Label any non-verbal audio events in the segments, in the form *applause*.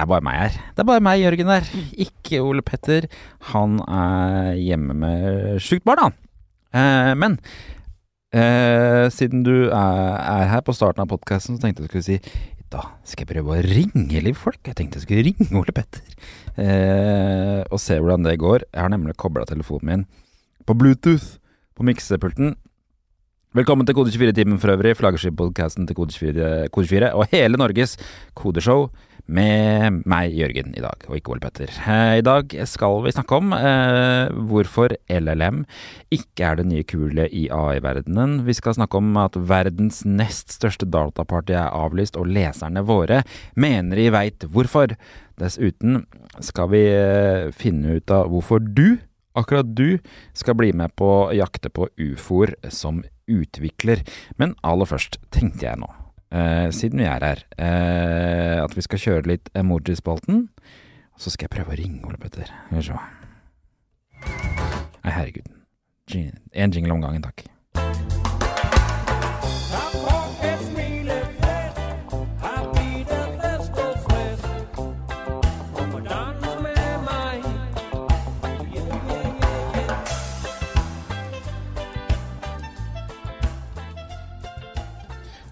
Det er bare meg her. Det er bare meg, Jørgen der. Ikke Ole Petter. Han er hjemme med sjukt barn, han. Eh, men eh, siden du er, er, her på starten av podkasten, så tenkte jeg skulle si da skal jeg prøve å ringe litt folk. Jeg tenkte jeg skulle ringe Ole Petter eh, og se hvordan det går. Jeg har nemlig kobla telefonen min på Bluetooth på miksepulten. Velkommen til Kode24-timen for øvrig, flaggskip-podkasten til Kode24, Kode24 og hele Norges kodeshow med meg, Jørgen, i dag, og ikke Ole Petter. Eh, I dag skal vi snakke om eh, hvorfor LLM ikke er det nye kule i AI-verdenen. Vi skal snakke om at verdens nest største dataparty er avlyst, og leserne våre mener de veit hvorfor. Dessuten skal vi eh, finne ut av hvorfor du Akkurat du skal bli med på å jakte på ufoer som utvikler. Men aller først tenkte jeg nå, eh, siden vi er her, eh, at vi skal kjøre litt emoji-spalten. Så skal jeg prøve å ringe Ole Petter. Skal vi se. Nei, herregud. En jingle om gangen, takk.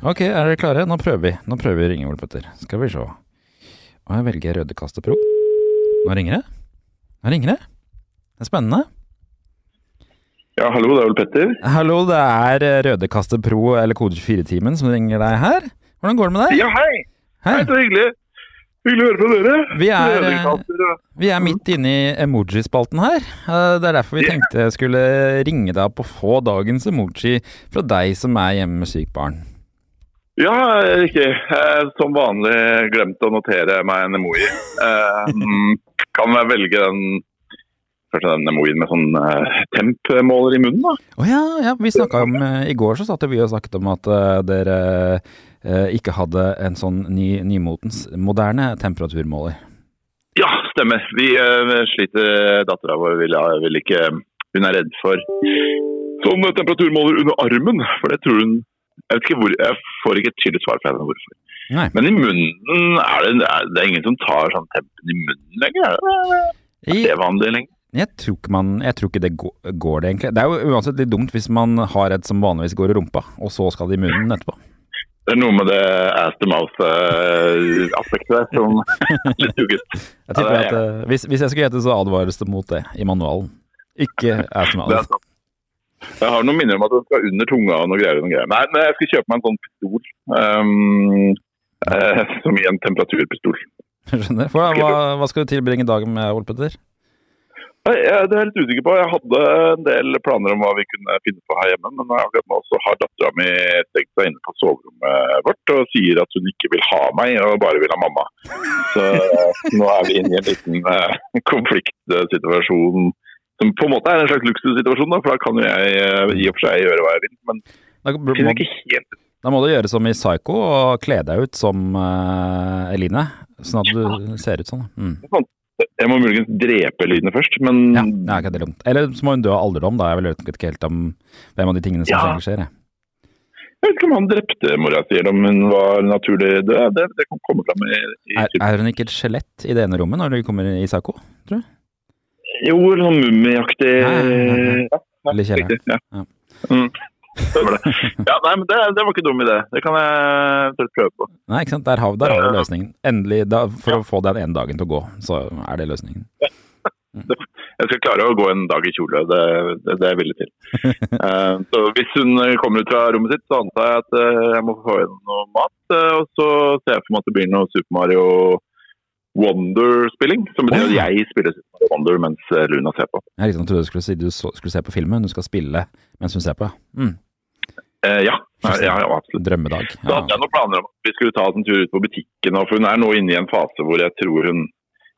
Ok, er dere klare? Nå prøver vi. Nå prøver vi å ringe Ole Petter. Skal vi se. Og jeg velger Rødekaste Pro. Nå ringer det. Nå ringer det. Det er spennende. Ja, hallo, det er Ole Petter. Hallo, det er Rødekaste Pro eller Kode24-timen som ringer deg her. Hvordan går det med deg? Ja, hei! Hei. Hei, så hyggelig. Hyggelig å høre fra dere. Vi er, eh, vi er midt inne i emoji-spalten her. Eh, Det er derfor vi tenkte jeg skulle ringe deg opp og få dagens emoji fra deg som er hjemme med sykt barn. Ja, riktig. Som vanlig glemte å notere meg en emoji. Eh, *laughs* kan jeg velge den Kanskje den emojien med sånn eh, temp-måler i munnen, da? Å ja, ja, vi snakka om eh, I går så satt vi og snakket om at eh, dere eh, ikke hadde en sånn ny, nymotens moderne temperaturmåler. Ja, stemmer. Vi eh, sliter. Dattera vår vil, vil ikke Hun er redd for sånn temperaturmåler under armen, for det tror hun Jeg vet ikke hvor, jeg får ikke et tydelig svar fra henne hvorfor. Nei. Men i munnen er det, er det er ingen som tar sånn tempen i munnen lenger? Er det, er det vanlig lenger? jeg, tror ikke man, jeg tror ikke det går, går det, egentlig. Det er jo uansett litt dumt hvis man har et som vanligvis går i rumpa, og så skal det i munnen etterpå. Det er noe med det ass to mouth-aspektet der som er *laughs* litt ugget. Jeg tipper er at eh, hvis, hvis jeg skulle gjette, så advares det mot det i manualen. Ikke ass to astmal. Jeg har noen minner om at det skal under tunga og noe greier. Noe greier. Nei, men jeg skal kjøpe meg en sånn pistol. Um, eh, *laughs* som i en temperaturpistol. Skjønner. Hva, hva skal du tilbringe dagen med, Ole Petter? Det er jeg litt usikker på. Jeg hadde en del planer om hva vi kunne finne på her hjemme, men akkurat nå så har dattera mi stengt seg inne på soverommet vårt og sier at hun ikke vil ha meg og bare vil ha mamma. Så nå er vi inne i en liten eh, *laughs* konfliktsituasjon som på en måte er en slags luksussituasjon, da, for da kan jo jeg eh, i og for seg gjøre hva jeg vil. Men Da, finner må, ikke helt da må du gjøre som i Psycho og kle deg ut som uh, Eline, sånn at du ser ut sånn. Mm. Jeg må muligens drepe Eline først, men Ja, det er ikke det dumt. Eller så må hun dø av alderdom, da. Jeg vet ikke helt om hvem av de tingene som Ja. skjer. jeg. jeg vet ikke om han drepte mora si, eller om hun var naturlig død. Det, det kan komme fram i, i Er, er hun ikke et skjelett i det ene rommet når du kommer i Psycho? Tror du? Jo, sånn mummiaktig. Ja, ja, Eller kjelleren. Ja. Ja. Mm. Det. Ja, nei, men det, det var ikke dum idé. Det kan jeg prøve på. Nei, ikke sant. Der har, der har du løsningen. Endelig, da, for å få den ene dagen til å gå, så er det løsningen. *laughs* Jeg skal klare å gå en dag i kjole, det, det, det er jeg villig til. Uh, *laughs* så hvis hun kommer ut fra rommet sitt, så antar jeg at uh, jeg må få inn noe mat. Uh, og så ser jeg for meg at det blir noe Super Mario Wonder-spilling. Som betyr at jeg spiller Super Wonder mens eh, Luna ser på. Jeg liksom trodde du skulle si du så, skulle se på filmen, du skal spille mens hun ser på. Mm. Eh, ja, ja, ja, absolutt. Drømmedag. Da hadde jeg noen planer om at vi skulle ta oss en tur ut på butikken. For hun er nå inne i en fase hvor jeg tror hun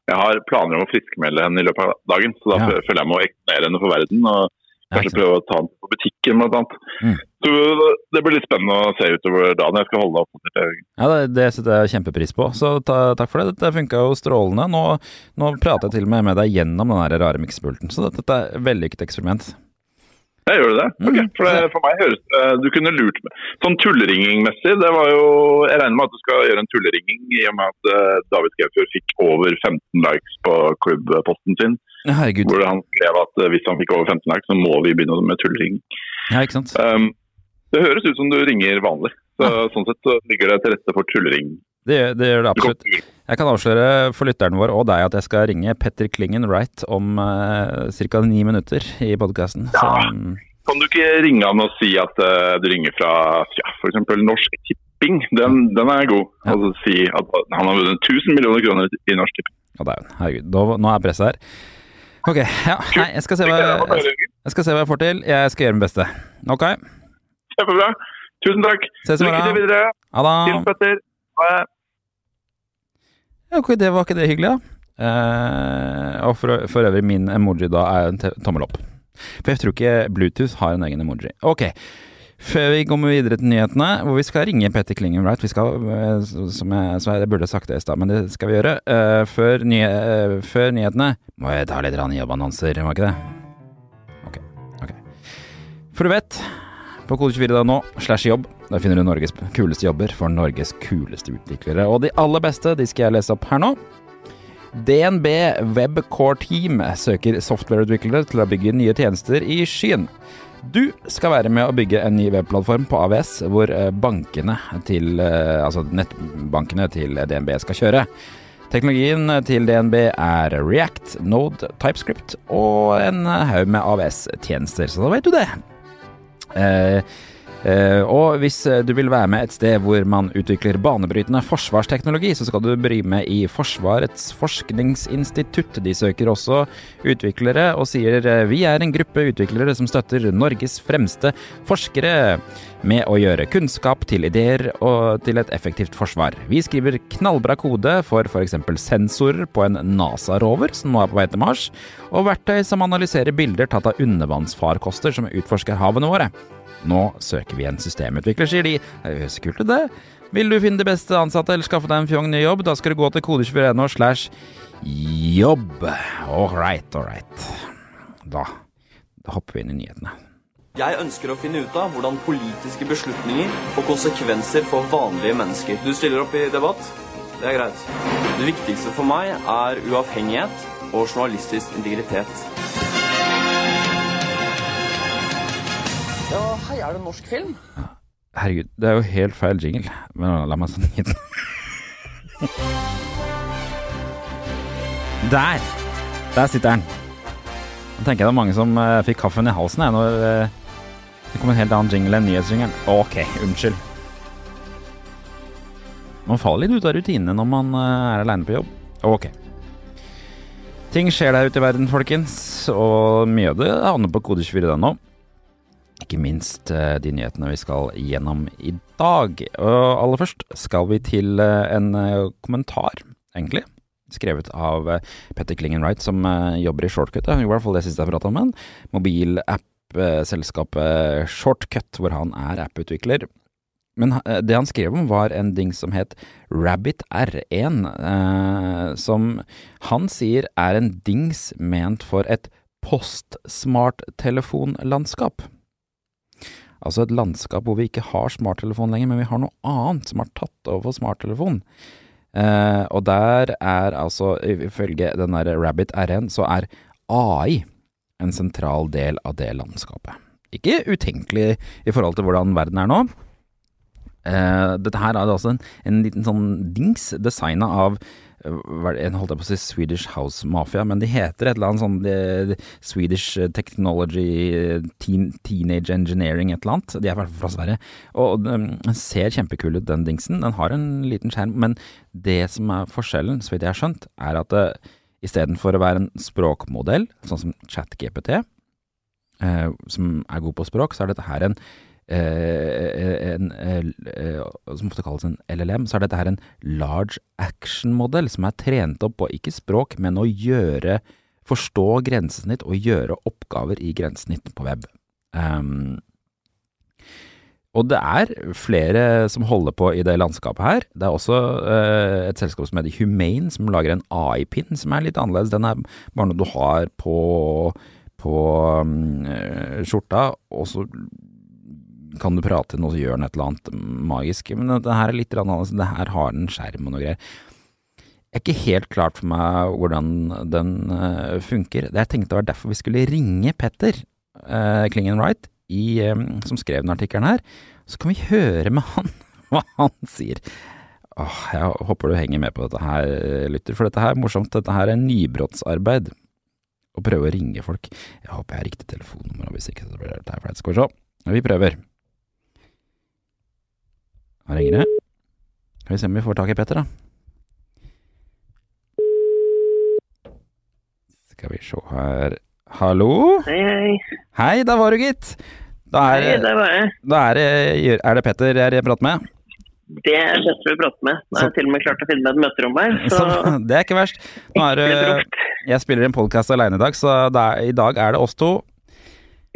Jeg har planer om å friskmelde henne i løpet av dagen. Så da føler jeg må eksponere henne for verden. og Kanskje prøve å ta den på butikken blant annet. Mm. Så det blir litt spennende å se utover dagen. Jeg skal holde deg oppdatert. Ja, det, det setter jeg kjempepris på, så ta, takk for det. Dette funka jo strålende. Nå, nå prater jeg til og med med deg gjennom den her rare miksepulten, så dette, dette er et vellykket eksperiment. Jeg gjør det. Mm. For, det, for meg høres det Du kunne lurt meg. Sånn tulleringingmessig, det var jo Jeg regner med at du skal gjøre en tulleringing i og med at eh, David Gaufjord fikk over 15 likes på klubbposten sin. Herregud. Hvor han skrev at eh, hvis han fikk over 15 likes, så må vi begynne med tullring. Ja, ikke sant. Um, det høres ut som du ringer vanlig. Så, Sånn sett så ligger det til rette for tullering. Det, det gjør det absolutt. Jeg kan avsløre for lytteren vår og deg at jeg skal ringe Petter Klingen Wright om uh, ca. ni minutter i podkasten. Ja. Kan du ikke ringe han og si at uh, du ringer fra ja, f.eks. Norsk Tipping? Den, den er god. Ja. Og så si at han har vunnet 1000 millioner kroner i Norsk Tipping. Ja, dæven. Herregud. Nå, nå er presset her. Ok. Ja, nei, jeg skal, se hva, jeg, jeg skal se hva jeg får til. Jeg skal gjøre mitt beste. Ok. Kjempebra. Tusen takk. Ses i Lykke til videre. Ha det. Petter. Ha det. Ok, det var ikke det hyggelig, da. Uh, og for, for øvrig, min emoji da er en tommel opp. For jeg tror ikke Bluetooth har en egen emoji. Ok. Før vi går videre til nyhetene, hvor vi skal ringe Petter Klingen Wright Vi skal, eh, som jeg, som jeg burde sagt det i stad, men det skal vi gjøre. Uh, før, nye, uh, før nyhetene må jeg ta litt jobbannonser, var ikke det? Ok. ok. For du vet, på kode24.no slash jobb, der finner du Norges kuleste jobber for Norges kuleste utviklere. Og de aller beste, de skal jeg lese opp her nå. DNB Web Core Team søker softwareutviklere til å bygge nye tjenester i skyen. Du skal være med å bygge en ny webplattform på AVS, hvor eh, bankene til, eh, altså nettbankene til DNB skal kjøre. Teknologien til DNB er React, Node, TypeScript og en haug med AVS-tjenester, så da vet du det. Eh, og hvis eh, du vil være med et sted hvor man utvikler banebrytende forsvarsteknologi, så skal du bry med i Forsvarets forskningsinstitutt. De søker også utviklere og sier eh, vi er en gruppe utviklere som støtter Norges fremste forskere med å gjøre kunnskap til ideer og til et effektivt forsvar. Vi skriver knallbra kode for f.eks. sensorer på en NASA-rover som nå er på vei til Mars, og verktøy som analyserer bilder tatt av undervannsfarkoster som utforsker havene våre. Nå søker vi en systemutvikler, sier de. Det høres kult ut, det. Vil du finne de beste ansatte eller skaffe deg en fjong ny jobb, da skal du gå til kode24.no slash jobb. All right, all right. Da, da hopper vi inn i nyhetene. Jeg ønsker å finne ut av hvordan politiske beslutninger får konsekvenser for vanlige mennesker. Du stiller opp i debatt? Det er greit. Det viktigste for meg er uavhengighet og journalistisk integritet. Er det norsk film? Herregud, det er jo helt feil jingle. Men la meg sånn hit. Der! Der sitter den. Nå tenker jeg det er mange som uh, fikk kaffen i halsen jeg, når uh, det kom en helt annen jingle enn nyhetsjingelen. Ok, unnskyld. Man faller litt ut av rutinene når man uh, er aleine på jobb. Ok. Ting skjer der ute i verden, folkens, og mye av det havner på kode24.no. Ikke minst eh, de nyhetene vi skal gjennom i dag. Og aller først skal vi til eh, en eh, kommentar, egentlig. Skrevet av Petter Klingen Wright, som jobber i Shortcut. I hvert fall det siste jeg prata om. En mobilapp-selskapet Shortcut, hvor han er apputvikler. Men det han skrev om, var en ding som het Rabbit R1, eh, som han sier er en dings ment for et postsmarttelefonlandskap. Altså et landskap hvor vi ikke har smarttelefon lenger, men vi har noe annet som har tatt over smarttelefonen. Eh, og der er altså, ifølge den der Rabbit R1, så er AI en sentral del av det landskapet. Ikke utenkelig i forhold til hvordan verden er nå. Eh, dette her er altså en, en liten sånn dings designa av eh, jeg holdt på å si Swedish House Mafia, men de heter et eller annet sånn de, Swedish Technology eh, teen, Teenage Engineering et eller annet. De er i hvert fall fra Sverige. Og den ser kjempekul ut, den dingsen. Den har en liten skjerm, men det som er forskjellen, så vidt jeg har skjønt, er at istedenfor å være en språkmodell, sånn som ChatGPT, eh, som er god på språk, så er dette her en en, eh, som ofte kalles en LLM, så er dette her en large action-modell som er trent opp på ikke språk, men å gjøre Forstå grensesnitt og gjøre oppgaver i grensesnitt på web. Um, og det er flere som holder på i det landskapet her. Det er også uh, et selskap som heter Humane, som lager en AI-pin som er litt annerledes. Den er bare noe du har på, på eh, skjorta, og så kan du prate til den, så gjør den et eller annet magisk. Men det her er litt annerledes. Det her har en skjerm og noe greier. Det er ikke helt klart for meg hvordan den eh, funker. Jeg tenkte det var derfor vi skulle ringe Petter uh, Klingen Wright, i, um, som skrev den artikkelen her. Så kan vi høre med han *laughs* hva han sier. Åh, jeg håper du henger med på dette her, lytter, for dette her er morsomt. Dette her er nybrottsarbeid. Å prøve å ringe folk. Jeg håper jeg har riktig telefonnummer, og hvis ikke så blir det flaut. Skal vi se. Vi prøver. Han ringer det. Skal vi se om vi får tak i Petter, da. Skal vi se her Hallo? Hei, hei. Hei, der var du, gitt. Da er, Hei, der var jeg. da er, det, er det Petter jeg prater med? Det er Petter du prater med. Nå har jeg til og med klart å finne meg et møterom her, *laughs* så Så, det er ikke verst. Nå er, jeg spiller en podkast aleine i dag, så er, i dag er det oss to.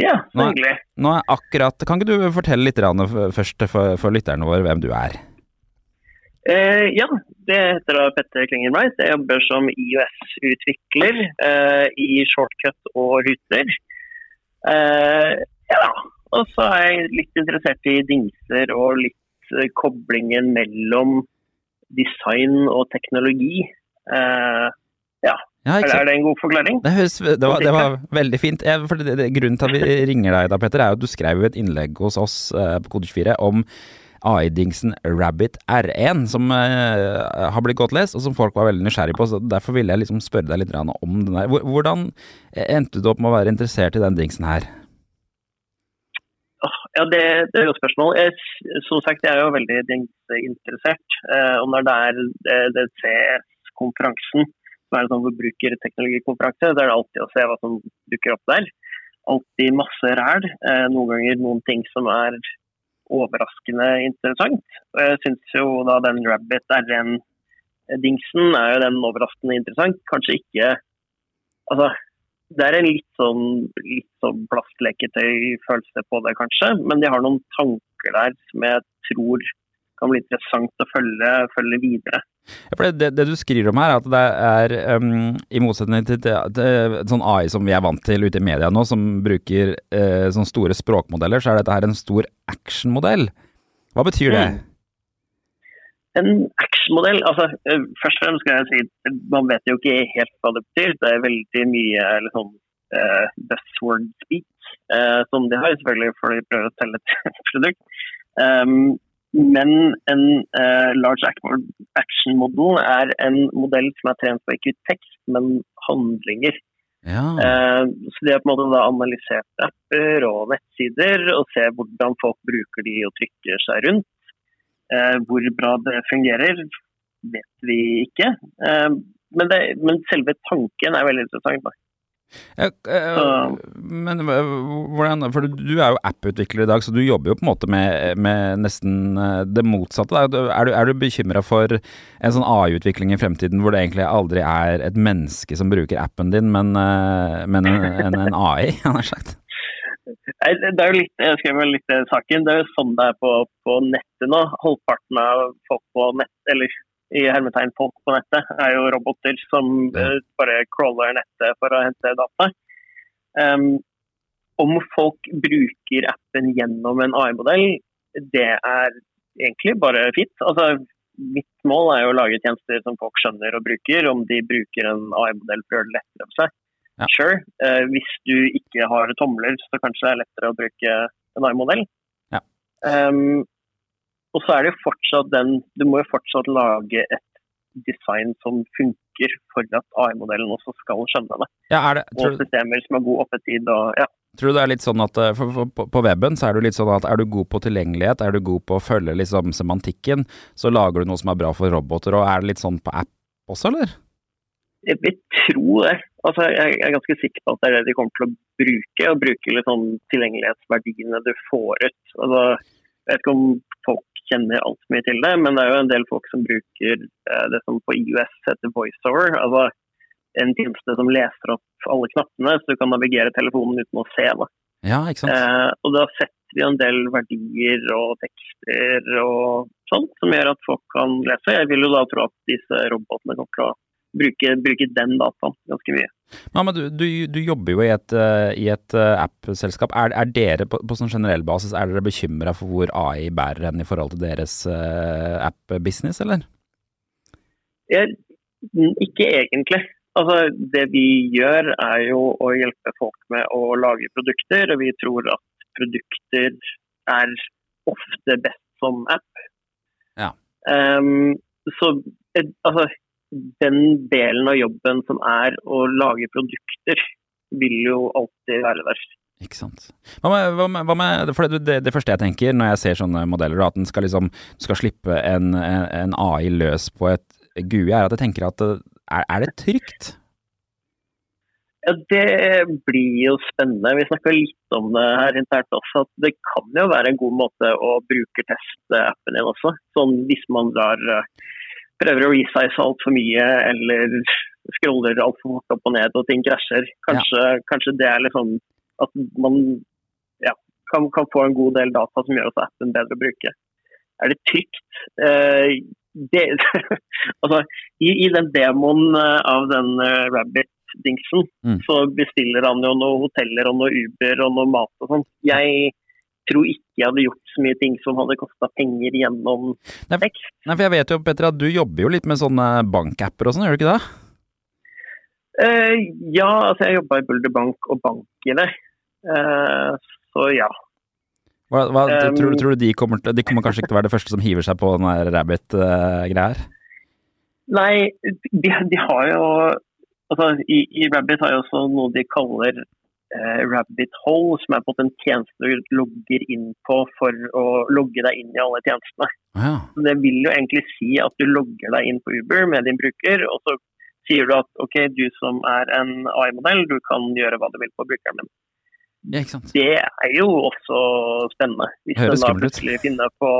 Ja, så Nå- hyggelig. Nå er akkurat, Kan ikke du fortelle litt først for, for lytterne våre hvem du er? Eh, ja, det heter da Petter Klingen Wright. Jeg jobber som IOS-utvikler eh, i Shortcut og Ruter. Eh, ja, og så er jeg litt interessert i dingser og litt eh, koblingen mellom design og teknologi. Eh, Ja, er, er det en god forklaring? Det, høres, det, var, det var veldig fint. Jeg, det, det, grunnen til at vi ringer deg da, Petter, er jo at du skrev et innlegg hos oss eh, på Kode 24 om AI-dingsen Rabbit R1, som eh, har blitt godt lest, og som folk var veldig nysgjerrige på. så Derfor ville jeg liksom spørre deg litt om den der. Hvordan endte du opp med å være interessert i den dingsen her? Ja, det, det er jo et spørsmål. Jeg, som sagt, jeg er jo veldig interessert. Eh, og når det er eh, DCS-konferansen, som er det sånn forbrukerteknologikonferanse, så er det alltid å se hva som dukker opp der. Alltid masse ræl. Eh, noen ganger noen ting som er overraskende interessant. Og jeg syns jo da den Rabbit R1-dingsen er jo den overraskende interessant. Kanskje ikke Altså, det er en litt sånn, litt sånn plastleketøy-følelse på det, kanskje. Men de har noen tanker der som jeg tror kan bli interessant å følge, følge videre. Ja, det, det, du skriver om her, er at det er um, i motsetning til, til, til sånn AI som vi er vant til ute i media nå, som bruker uh, sånne store språkmodeller, så er dette her en stor actionmodell. Hva betyr det? Mm. En actionmodell altså uh, Først og fremst skal jeg si man vet jo ikke helt hva det betyr. Det er veldig mye eller sånn eh, buzzword speak som de har, selvfølgelig for de prøver å selge et *laughs* produkt. Um, men en uh, large action- model er en modell som er trent på ikke tekst, men handlinger. Ja. Uh, så de har på en måte da analysert apper og nettsider og se hvordan folk bruker de og trykker seg rundt. Uh, hvor bra det fungerer, vet vi ikke. Men, det, men selve tanken er veldig interessant. Da. Ja, eh, men eh, hvordan For du er jo app-utvikler i dag, så du jobber jo på en måte med, med nesten eh, det motsatte. Er du, er du bekymra for en sånn AI-utvikling i fremtiden hvor det egentlig aldri er et menneske som bruker appen din, men, eh, men en, en, en AI, *laughs* har sagt? Det er jo litt, jeg skrev vel litt saken, det er jo sånn det er på, på nettet nå. Halvparten av folk på nett, eller i hermetegn folk på nettet, er jo roboter som eh, bare crawler nettet for å hente data. Um, om folk bruker appen gjennom en AI-modell, det er egentlig bare fint. Altså, mitt mål er jo å lage tjenester som folk skjønner og bruker. Om de bruker en AI-modell for å gjøre det lettere for seg. Ja. Sure. Eh, hvis du ikke har tomler, så kanskje det er lettere å bruke en AI-modell. Ja. Um, og så er det jo fortsatt den Du må jo fortsatt lage et design som funker for at AI-modellen også skal skjønne det. Ja, er det, Og systemer som har god oppetid og ja. tror du det er litt sånn at eh, for, for, på- weben så er du litt sånn at er du god på tilgjengelighet, er du god på å følge liksom semantikken, så lager du noe som er bra for roboter. Og er det litt sånn på app også, eller? Jeg vil tro det. Altså, jeg er ganske sikker på at det er det de kommer til å bruke. Og bruke litt sånn tilgjengelighetsverdiene du får ut. Altså, jeg vet ikke om folk kjenner altfor mye til det, men det er jo en del folk som bruker eh, det som på IUS heter voiceover. Altså en tjeneste som leser opp alle knappene, så du kan navigere telefonen uten å se. Da. Ja, ikke sant? Eh, og da setter vi en del verdier og tekster og sånt, som gjør at folk kan lese. Jeg vil jo da tro at disse robotene kommer til å bruke, bruke den dataen ganske mye. Men du, du, du jobber jo i et, uh, i et uh, app-selskap. Er, er, dere på, på sånn generell basis er dere bekymra for hvor AI bærer hen i forhold til deres uh, app-business, eller? Jeg, ikke egentlig. Altså, det vi gjør er jo å hjelpe folk med å lage produkter, og vi tror at produkter er ofte best som app. Ja. Um, så altså, den delen av jobben som er å lage produkter, vil jo alltid være der. Ikke sant. Hva med, hva med, det, det, første jeg tenker når jeg ser sånne modeller, at en skal, liksom, skal slippe en, en, AI løs på et GUI, er at jeg tenker at er, er det trygt? Ja, Det blir jo spennende. Vi snakka litt om det her internt også. at Det kan jo være en god måte å bruke appen din også. Sånn hvis man drar, prøver å resize altfor mye eller scroller altfor fort opp og ned og ting krasjer. Kanskje, ja. kanskje det er liksom at man ja, kan, kan, få en god del data som gjør at appen bedre å bruke. Er det trygt? Eh, det, *laughs* altså, i, i, den demoen eh, av den uh, Rabbit-dingsen, mm. så bestiller han jo noen hoteller og noe Uber og noe mat og sånn. Jeg tror ikke jeg hadde gjort så mye ting som hadde kosta penger gjennom tekst. Nei, for jeg vet jo, Petter, at du jobber jo litt med sånne bankapper og sånn, gjør du ikke det? Uh, ja, altså jeg jobba i Bulder Bank og bank i det. Uh, så ja. Hva, hva um, tror, tror, du de kommer, til, de kommer kanskje ikke til å være det første som hiver seg på den rabbit-greia her? Nei, de, de, har jo altså i, i, Rabbit har jo også noe de kaller Rabbit Hole, som er på en tjeneste du logger inn på for å logge deg inn i alle tjenestene. Ja. Det vil jo egentlig si at du logger deg inn på Uber med din bruker, og så sier du at ok, du som er en AI-modell, du kan gjøre hva du vil på brukeren min. Ja, det er jo også spennende. Hvis Høres den da plutselig finner på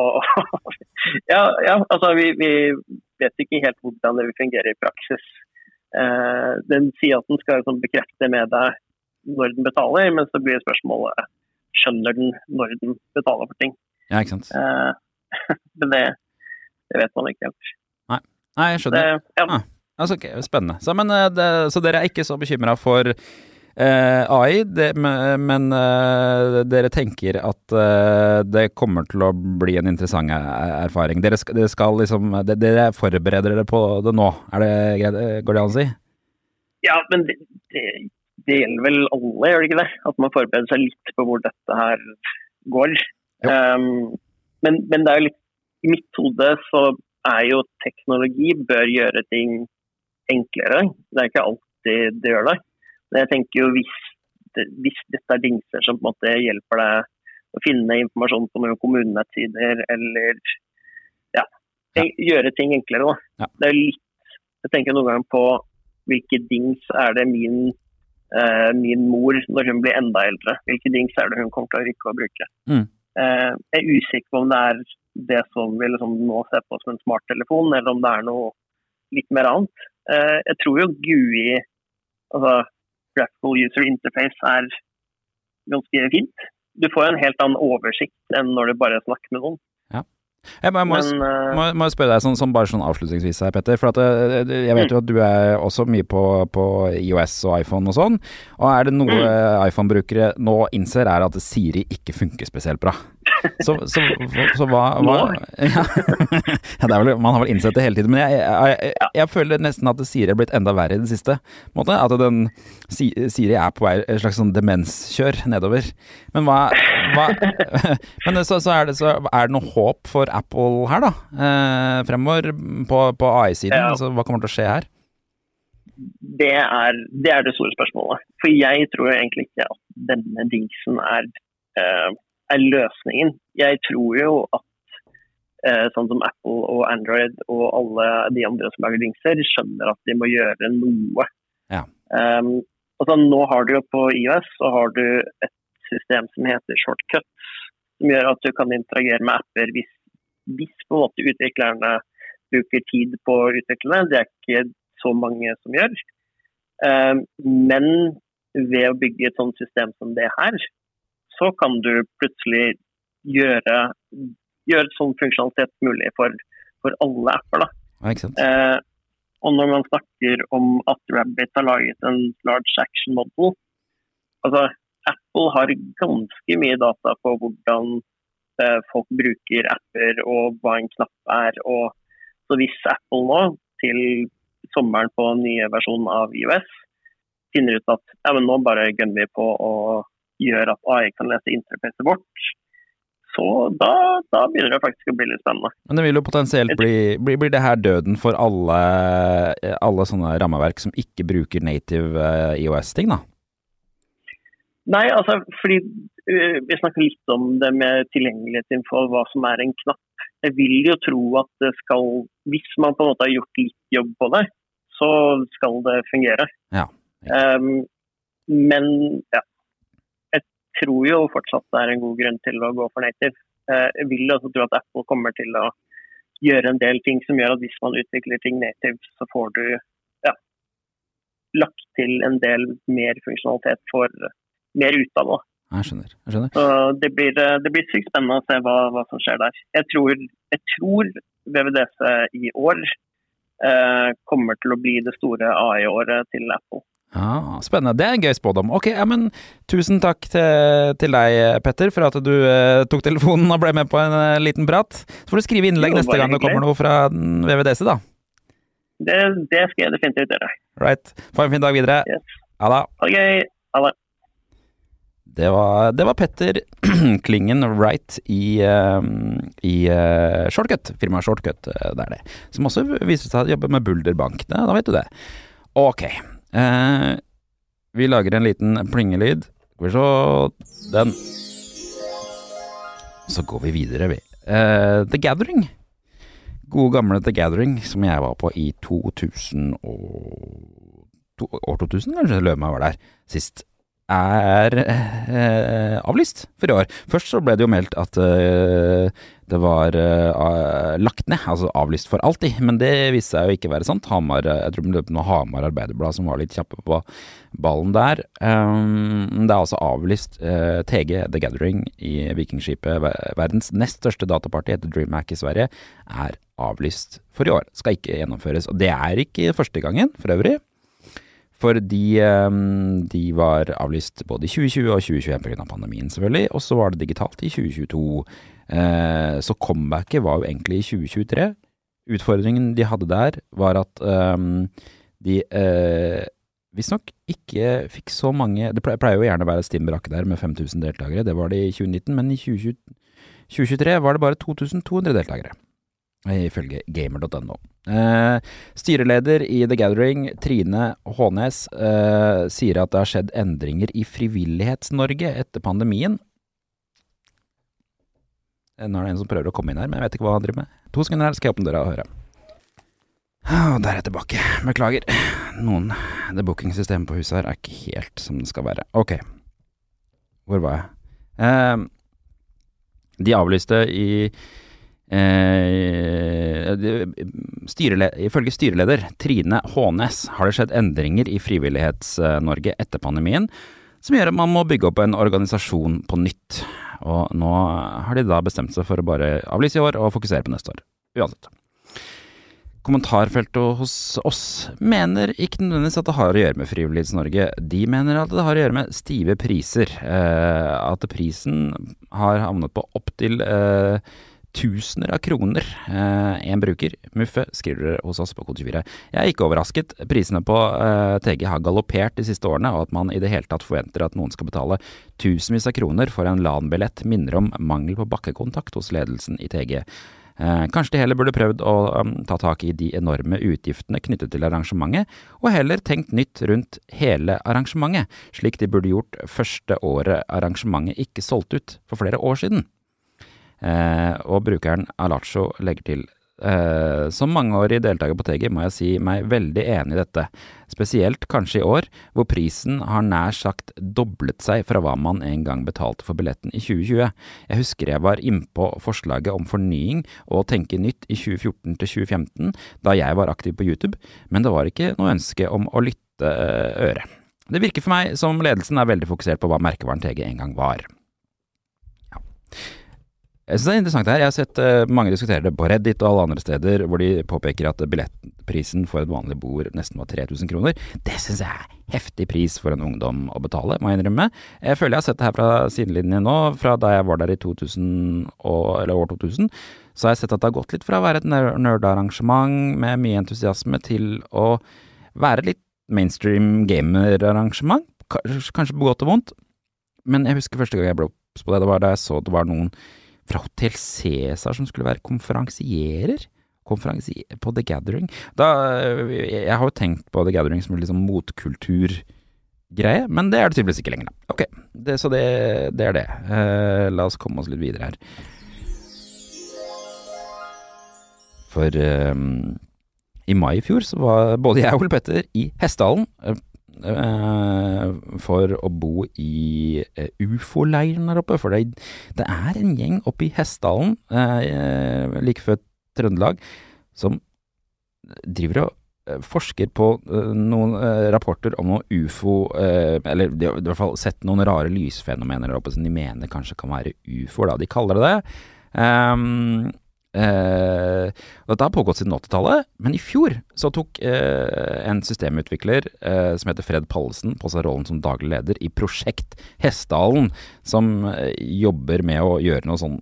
*laughs* ja, ja, altså vi, vi, vet ikke helt hvordan det vil fungere i praksis. Eh, den sier at den skal liksom bekrefte med deg når den betaler, men så blir spørsmålet skjønner den når den betaler for ting. Ja, ikke sant. Eh, *laughs* det, det, vet man ikke helt. Nei, Nei jeg skjønner. Det, ja. ah, altså, okay, spennende. Så, men, eh, det, så dere er ikke så bekymra for Eh, AI, det, men eh, dere tenker at eh, det kommer til å bli en interessant erfaring. Dere skal, dere skal liksom Dere forbereder dere på det nå, er det? Går det an å si? Ja, men det, det, det, gjelder vel alle, gjør det ikke det? At man forbereder seg litt på hvor dette her går. Um, men, men, det er jo litt I mitt hode så er jo teknologi bør gjøre ting enklere. Det er ikke alltid det gjør det. Men jeg tenker jo hvis, hvis dette er dingser som på en måte hjelper deg å finne informasjon på noen kommunenettsider, eller ja, ja. gjøre ting enklere. Ja. Det er litt, jeg tenker noen ganger på hvilke dings er det min, eh, min mor, når hun blir enda eldre, hvilke dings er det hun kommer til å rykke og bruke. Mm. Eh, jeg er usikker på om det er det som vi liksom nå ser på som en smarttelefon, eller om det er noe litt mer annet. Eh, jeg tror jo GUI, altså graphical user interface er ganske fint. Du får en helt annen oversikt enn når du bare snakker med noen. Jeg må, må, Men, uh, må, må spørre deg sånn, sånn, bare sånn avslutningsvis her, Petter. For at, eh, jeg vet jo at du er også mye på, på IOS og iPhone og sånn. Og er det noe mm. iPhone-brukere nå innser, er at Siri ikke funker spesielt bra. Så, så, så, så hva, *laughs* hva *laughs* ja. vel, Man har vel innsett det hele tiden. Men jeg, jeg, jeg, jeg, føler nesten at Siri er blitt enda verre i det siste. Måte. At den, Siri er på vei et slags sånn demenskjør nedover. Men hva, hva *laughs* Men så, er det, så er det noe håp for Apple her, da? Eh, fremover på, på AI-siden? Ja. Altså, hva kommer til å skje her? Det er, det er, det store spørsmålet. For jeg tror egentlig ikke at denne dingsen er, uh, er løsningen. Jeg tror jo at uh, sånn som Apple og Android og alle de andre som lager dingser, skjønner at de må gjøre noe. Ja. Um, altså, nå har du jo på IOS så har du et system som heter shortcut, som gjør at du kan interagere med apper hvis, hvis på en måte utviklerne bruker tid på å utvikle det. Det er ikke så mange som gjør. Ehm, men ved å bygge et sånt system som det her, så kan du plutselig gjøre, gjøre sånn funksjonalitet mulig for, for alle apper. Ja, Og når man snakker om at Rabbit har laget en large action model altså Apple har ganske mye data på hvordan eh, folk bruker apper og hva en knapp er. Og, så hvis Apple nå, til sommeren på den nye versjonen av IOS, finner ut at ja, nå bare gønner vi på å gjøre at AI kan lese interfacet vårt, så da, da, begynner det faktisk å bli litt spennende. Men det vil jo potensielt bli, bli, blir det her døden for alle, alle sånne rammeverk som ikke bruker native uh, IOS-ting, da? Nei, altså fordi uh, vi snakker litt om det med tilgjengelighetsinfo, hva som er en knapp. Jeg vil jo tro at det skal, hvis man på en måte har gjort litt jobb på det, så skal det fungere. Ja. Um, men ja, Jeg tror jo fortsatt det er en god grunn til å gå for native. Uh, jeg vil også tro at Apple kommer til å gjøre en del ting som gjør at hvis man utvikler ting native, så får du ja, lagt til en del mer funksjonalitet for mer ut av òg. Jeg skjønner. jeg skjønner. Så det blir, eh, det blir sykt spennende å se hva, hva, som skjer der. Jeg tror, jeg tror VVDC i år eh, kommer til å bli det store AI-året til Apple. Ja, Spennende. Det er en gøy spådom. Ok, ja, men Tusen takk til, til deg, Petter, for at du eh, tok telefonen og ble med på en eh, liten prat. Så får du skrive innlegg neste gang det kommer noe fra VVDC, da. Det, det, skal jeg definitivt gjøre. Right. Få en fin dag videre. Yes. Ha det. Ha det gøy. Ha det. Det var, det var, Petter *clears throat* Klingen Wright i, uh, i uh, Shortcut, firmaet Shortcut, uh, det er det. Som også viser seg å jobbe med Bulder Bank. Da vet du det. Ok. Eh, vi lager en liten plingelyd. Skal vi se Den. Så går vi videre, vi. The Gathering. Gode, gamle The Gathering, som jeg var på i 2000 og År 2000, kanskje? Løma var der sist. Er eh, avlyst for i år. Først så ble det jo meldt at eh, det var eh, lagt ned, altså avlyst for alltid. Men det viste seg jo ikke være sant. Hamar, jeg tror det var Hamar Arbeiderblad som var litt kjappe på ballen der. Um, det er altså avlyst. Uh, TG The Gathering i Vikingskipet, verdens nest største dataparty etter DreamHack i Sverige, er avlyst for i år. Skal ikke gjennomføres. Og det er ikke første gangen, for øvrig. For de, um, de var avlyst både i 2020 og 2021 pga. pandemien, selvfølgelig. Og så var det digitalt i 2022. Eh, så comebacket var jo egentlig i 2023. Utfordringen de hadde der, var at um, de eh, visstnok ikke fikk så mange Det pleier jo gjerne å være stim brakke der med 5000 deltakere, det var det i 2019, men i 2023 var det bare 2200 deltakere. Ifølge gamer.no. Eh, styreleder i The Gathering, Trine Hånes, eh, sier at det har skjedd endringer i Frivillighets-Norge etter pandemien, Eh, nå er det en som prøver å komme inn her, men jeg vet ikke hva han driver med. To sekunder her, skal jeg åpne døra og høre. Og der er jeg tilbake. Beklager. Noen Det bookingsystemet på huset her er ikke helt som det skal være. Ok. Hvor var jeg? Eh, de avlyste i eh, styreled, Ifølge styreleder Trine Hånes har det skjedd endringer i Frivillighets-Norge etter pandemien som gjør at man må bygge opp en organisasjon på nytt. Og nå har de da bestemt seg for å bare avlyse i år og fokusere på neste år. Uansett. Kommentarfeltet hos oss mener ikke nødvendigvis at det har å gjøre med Frivillighets-Norge. De mener at det har å gjøre med stive priser. Eh, at prisen har havnet på opptil eh, tusener av kroner. Eh, en bruker, Muffe, skriver hos oss på Kode24. Jeg er ikke overrasket. Prisene på eh, TG har galoppert de siste årene, og at man i det hele tatt forventer at noen skal betale tusenvis av kroner for en LAN-billett, minner om mangel på bakkekontakt hos ledelsen i TG. Eh, kanskje de heller burde prøvd å um, ta tak i de enorme utgiftene knyttet til arrangementet, og heller tenkt nytt rundt hele arrangementet, slik de burde gjort første året arrangementet ikke solgte ut for flere år siden. Eh, og brukeren Alacho legger til eh, som mangeårig deltaker på TG må jeg si meg veldig enig i dette, spesielt kanskje i år, hvor prisen har nær sagt doblet seg fra hva man en gang betalte for billetten i 2020. Jeg husker jeg var innpå forslaget om fornying og å tenke nytt i 2014 til 2015, da jeg var aktiv på YouTube, men det var ikke noe ønske om å lytte eh, øret. Det virker for meg som ledelsen er veldig fokusert på hva merkevaren TG en gang var. Ja. Jeg synes det er interessant det her. Jeg har sett uh, mange diskutere det på Reddit og alle andre steder, hvor de påpeker at billettprisen for et vanlig bord nesten var 3000 kroner. Det syns jeg er heftig pris for en ungdom å betale, må jeg innrømme. Jeg føler jeg har sett det her fra sidelinjen nå, fra da jeg var der i 2000 og, eller år 2000. Så har jeg sett at det har gått litt fra å være et nerdearrangement med mye entusiasme til å være litt mainstream gamerarrangement. Kanskje på godt og vondt. Men jeg husker første gang jeg ble obs på det, det var da jeg så det var noen fra Hotell Cæsar som skulle være konferansierer. Konferansier på The Gathering. Da, jeg har jo tenkt på The Gathering som liksom motkulturgreie, men det er det tydeligvis ikke lenger. Ok, det, så det, det, er det. Uh, la oss komme oss litt videre her. For um, i mai i fjor så var både jeg og Ole Petter i Hessdalen. Uh, for å bo i uh, ufo-leiren der oppe. For det, det, er en gjeng oppe i Hessdalen, uh, like før Trøndelag, som driver og forsker på noen rapporter om noe ufo Eller de har i hvert fall sett noen rare lysfenomener der oppe som de mener kanskje kan være ufoer. De kaller det det. Um, Eh, dette har pågått siden 80-tallet, men i fjor så tok eh, en systemutvikler eh, som heter Fred Pallesen på seg rollen som daglig leder i Prosjekt Hessdalen, som eh, jobber med å gjøre noe sånn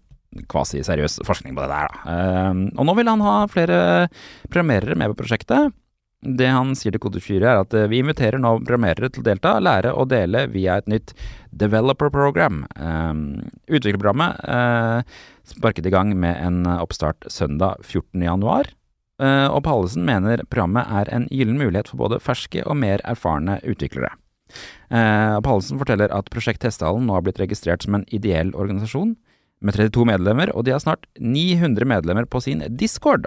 kvasi-seriøs forskning på det der. Eh, og nå vil han ha flere programmerere med på prosjektet. Det han sier til Kode24 er at eh, vi inviterer nå programmerere til å delta, lære og dele via et nytt developer program. Uh, Utviklerprogrammet uh, sparket i gang med en oppstart søndag 14.1. Uh, og Pallesen mener programmet er en gyllen mulighet for både ferske og mer erfarne utviklere. Uh, Pallesen forteller at Prosjekt Hestehallen nå har blitt registrert som en ideell organisasjon med 32 medlemmer, og de har snart 900 medlemmer på sin discord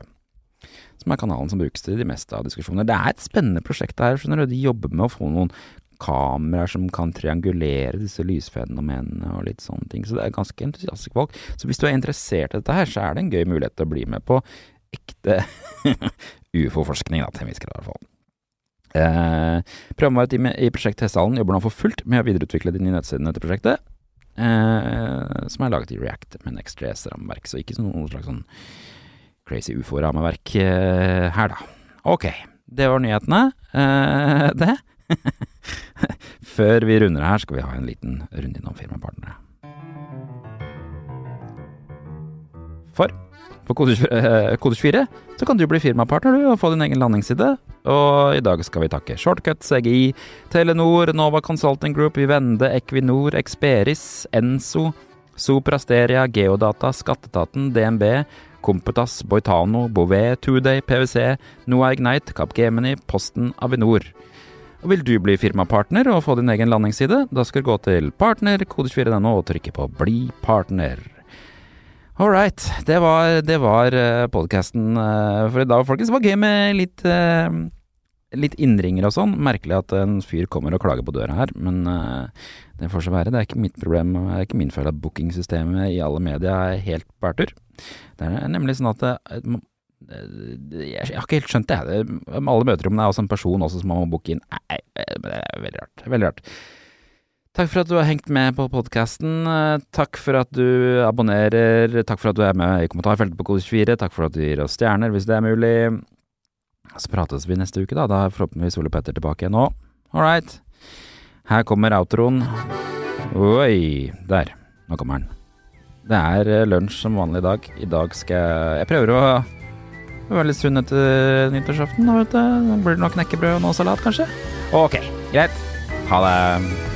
som er kanalen som brukes til de meste av diskusjoner. Det er et spennende prosjekt her, skjønner du. De jobber med å få noen kameraer som kan triangulere disse lysfenomenene og litt sånne ting. Så det er ganske entusiastiske folk. Så hvis du er interessert i dette her, så er det en gøy mulighet til å bli med på ekte *laughs* ufo-forskning, da, til en viss grad i hvert fall. Eh, programmet i Prosjekt Hessalen jobber nå for fullt med å videreutvikle de nye nettsidene til prosjektet, eh, som er laget i React med NextJS-rammeverk, så ikke noe slags sånn crazy ufo-rammeverk uh, her, da. Ok, det var nyhetene. Uh, det. *laughs* Før vi runder her, skal vi ha en liten runde innom firmapartnere. For på Kode24 eh, så kan du bli firmapartner du og få din egen landingsside. Og i dag skal vi takke Shortcut, CGI, Telenor, Nova Consulting Group, Vivende, Equinor, Experis, Enso, Soprasteria, Geodata, Skatteetaten, DNB, Kompetas, Boitano, Bouvet, Today, PwC, Noah Ignite, Capgemini, Posten, Avinor. Og Vil du bli firmapartner og få din egen landingsside? Da skal du gå til partner, kode24.no og trykke på bli partner. All right. Det var, det var uh, podkasten uh, for i dag, folkens. Det var gøy med litt, uh, litt innringer og sånn. Merkelig at en fyr kommer og klager på døra her, men det får så være. Det er ikke mitt problem. Det er ikke min feil at bookingsystemet i alle media er helt bærtur. Det er nemlig sånn at jeg har ikke helt skjønt det. Alle møterommene er også en person også som man må booke inn. Nei, det er veldig rart. Veldig rart. Takk for at du har hengt med på podkasten. Takk for at du abonnerer. Takk for at du er med i kommentarfeltet på Kode24. Takk for at du gir oss stjerner, hvis det er mulig. Så prates vi neste uke, da. Da er forhåpentligvis Ole Petter tilbake igjen nå. All. Her kommer outroen. Oi, der. Nå kommer den. Det er eh, lunsj som vanlig i dag. I dag skal jeg Jeg prøver å være litt sunn etter nyttårsaften. Da blir det noe knekkebrød og noe salat, kanskje. Ok, greit. Ha det.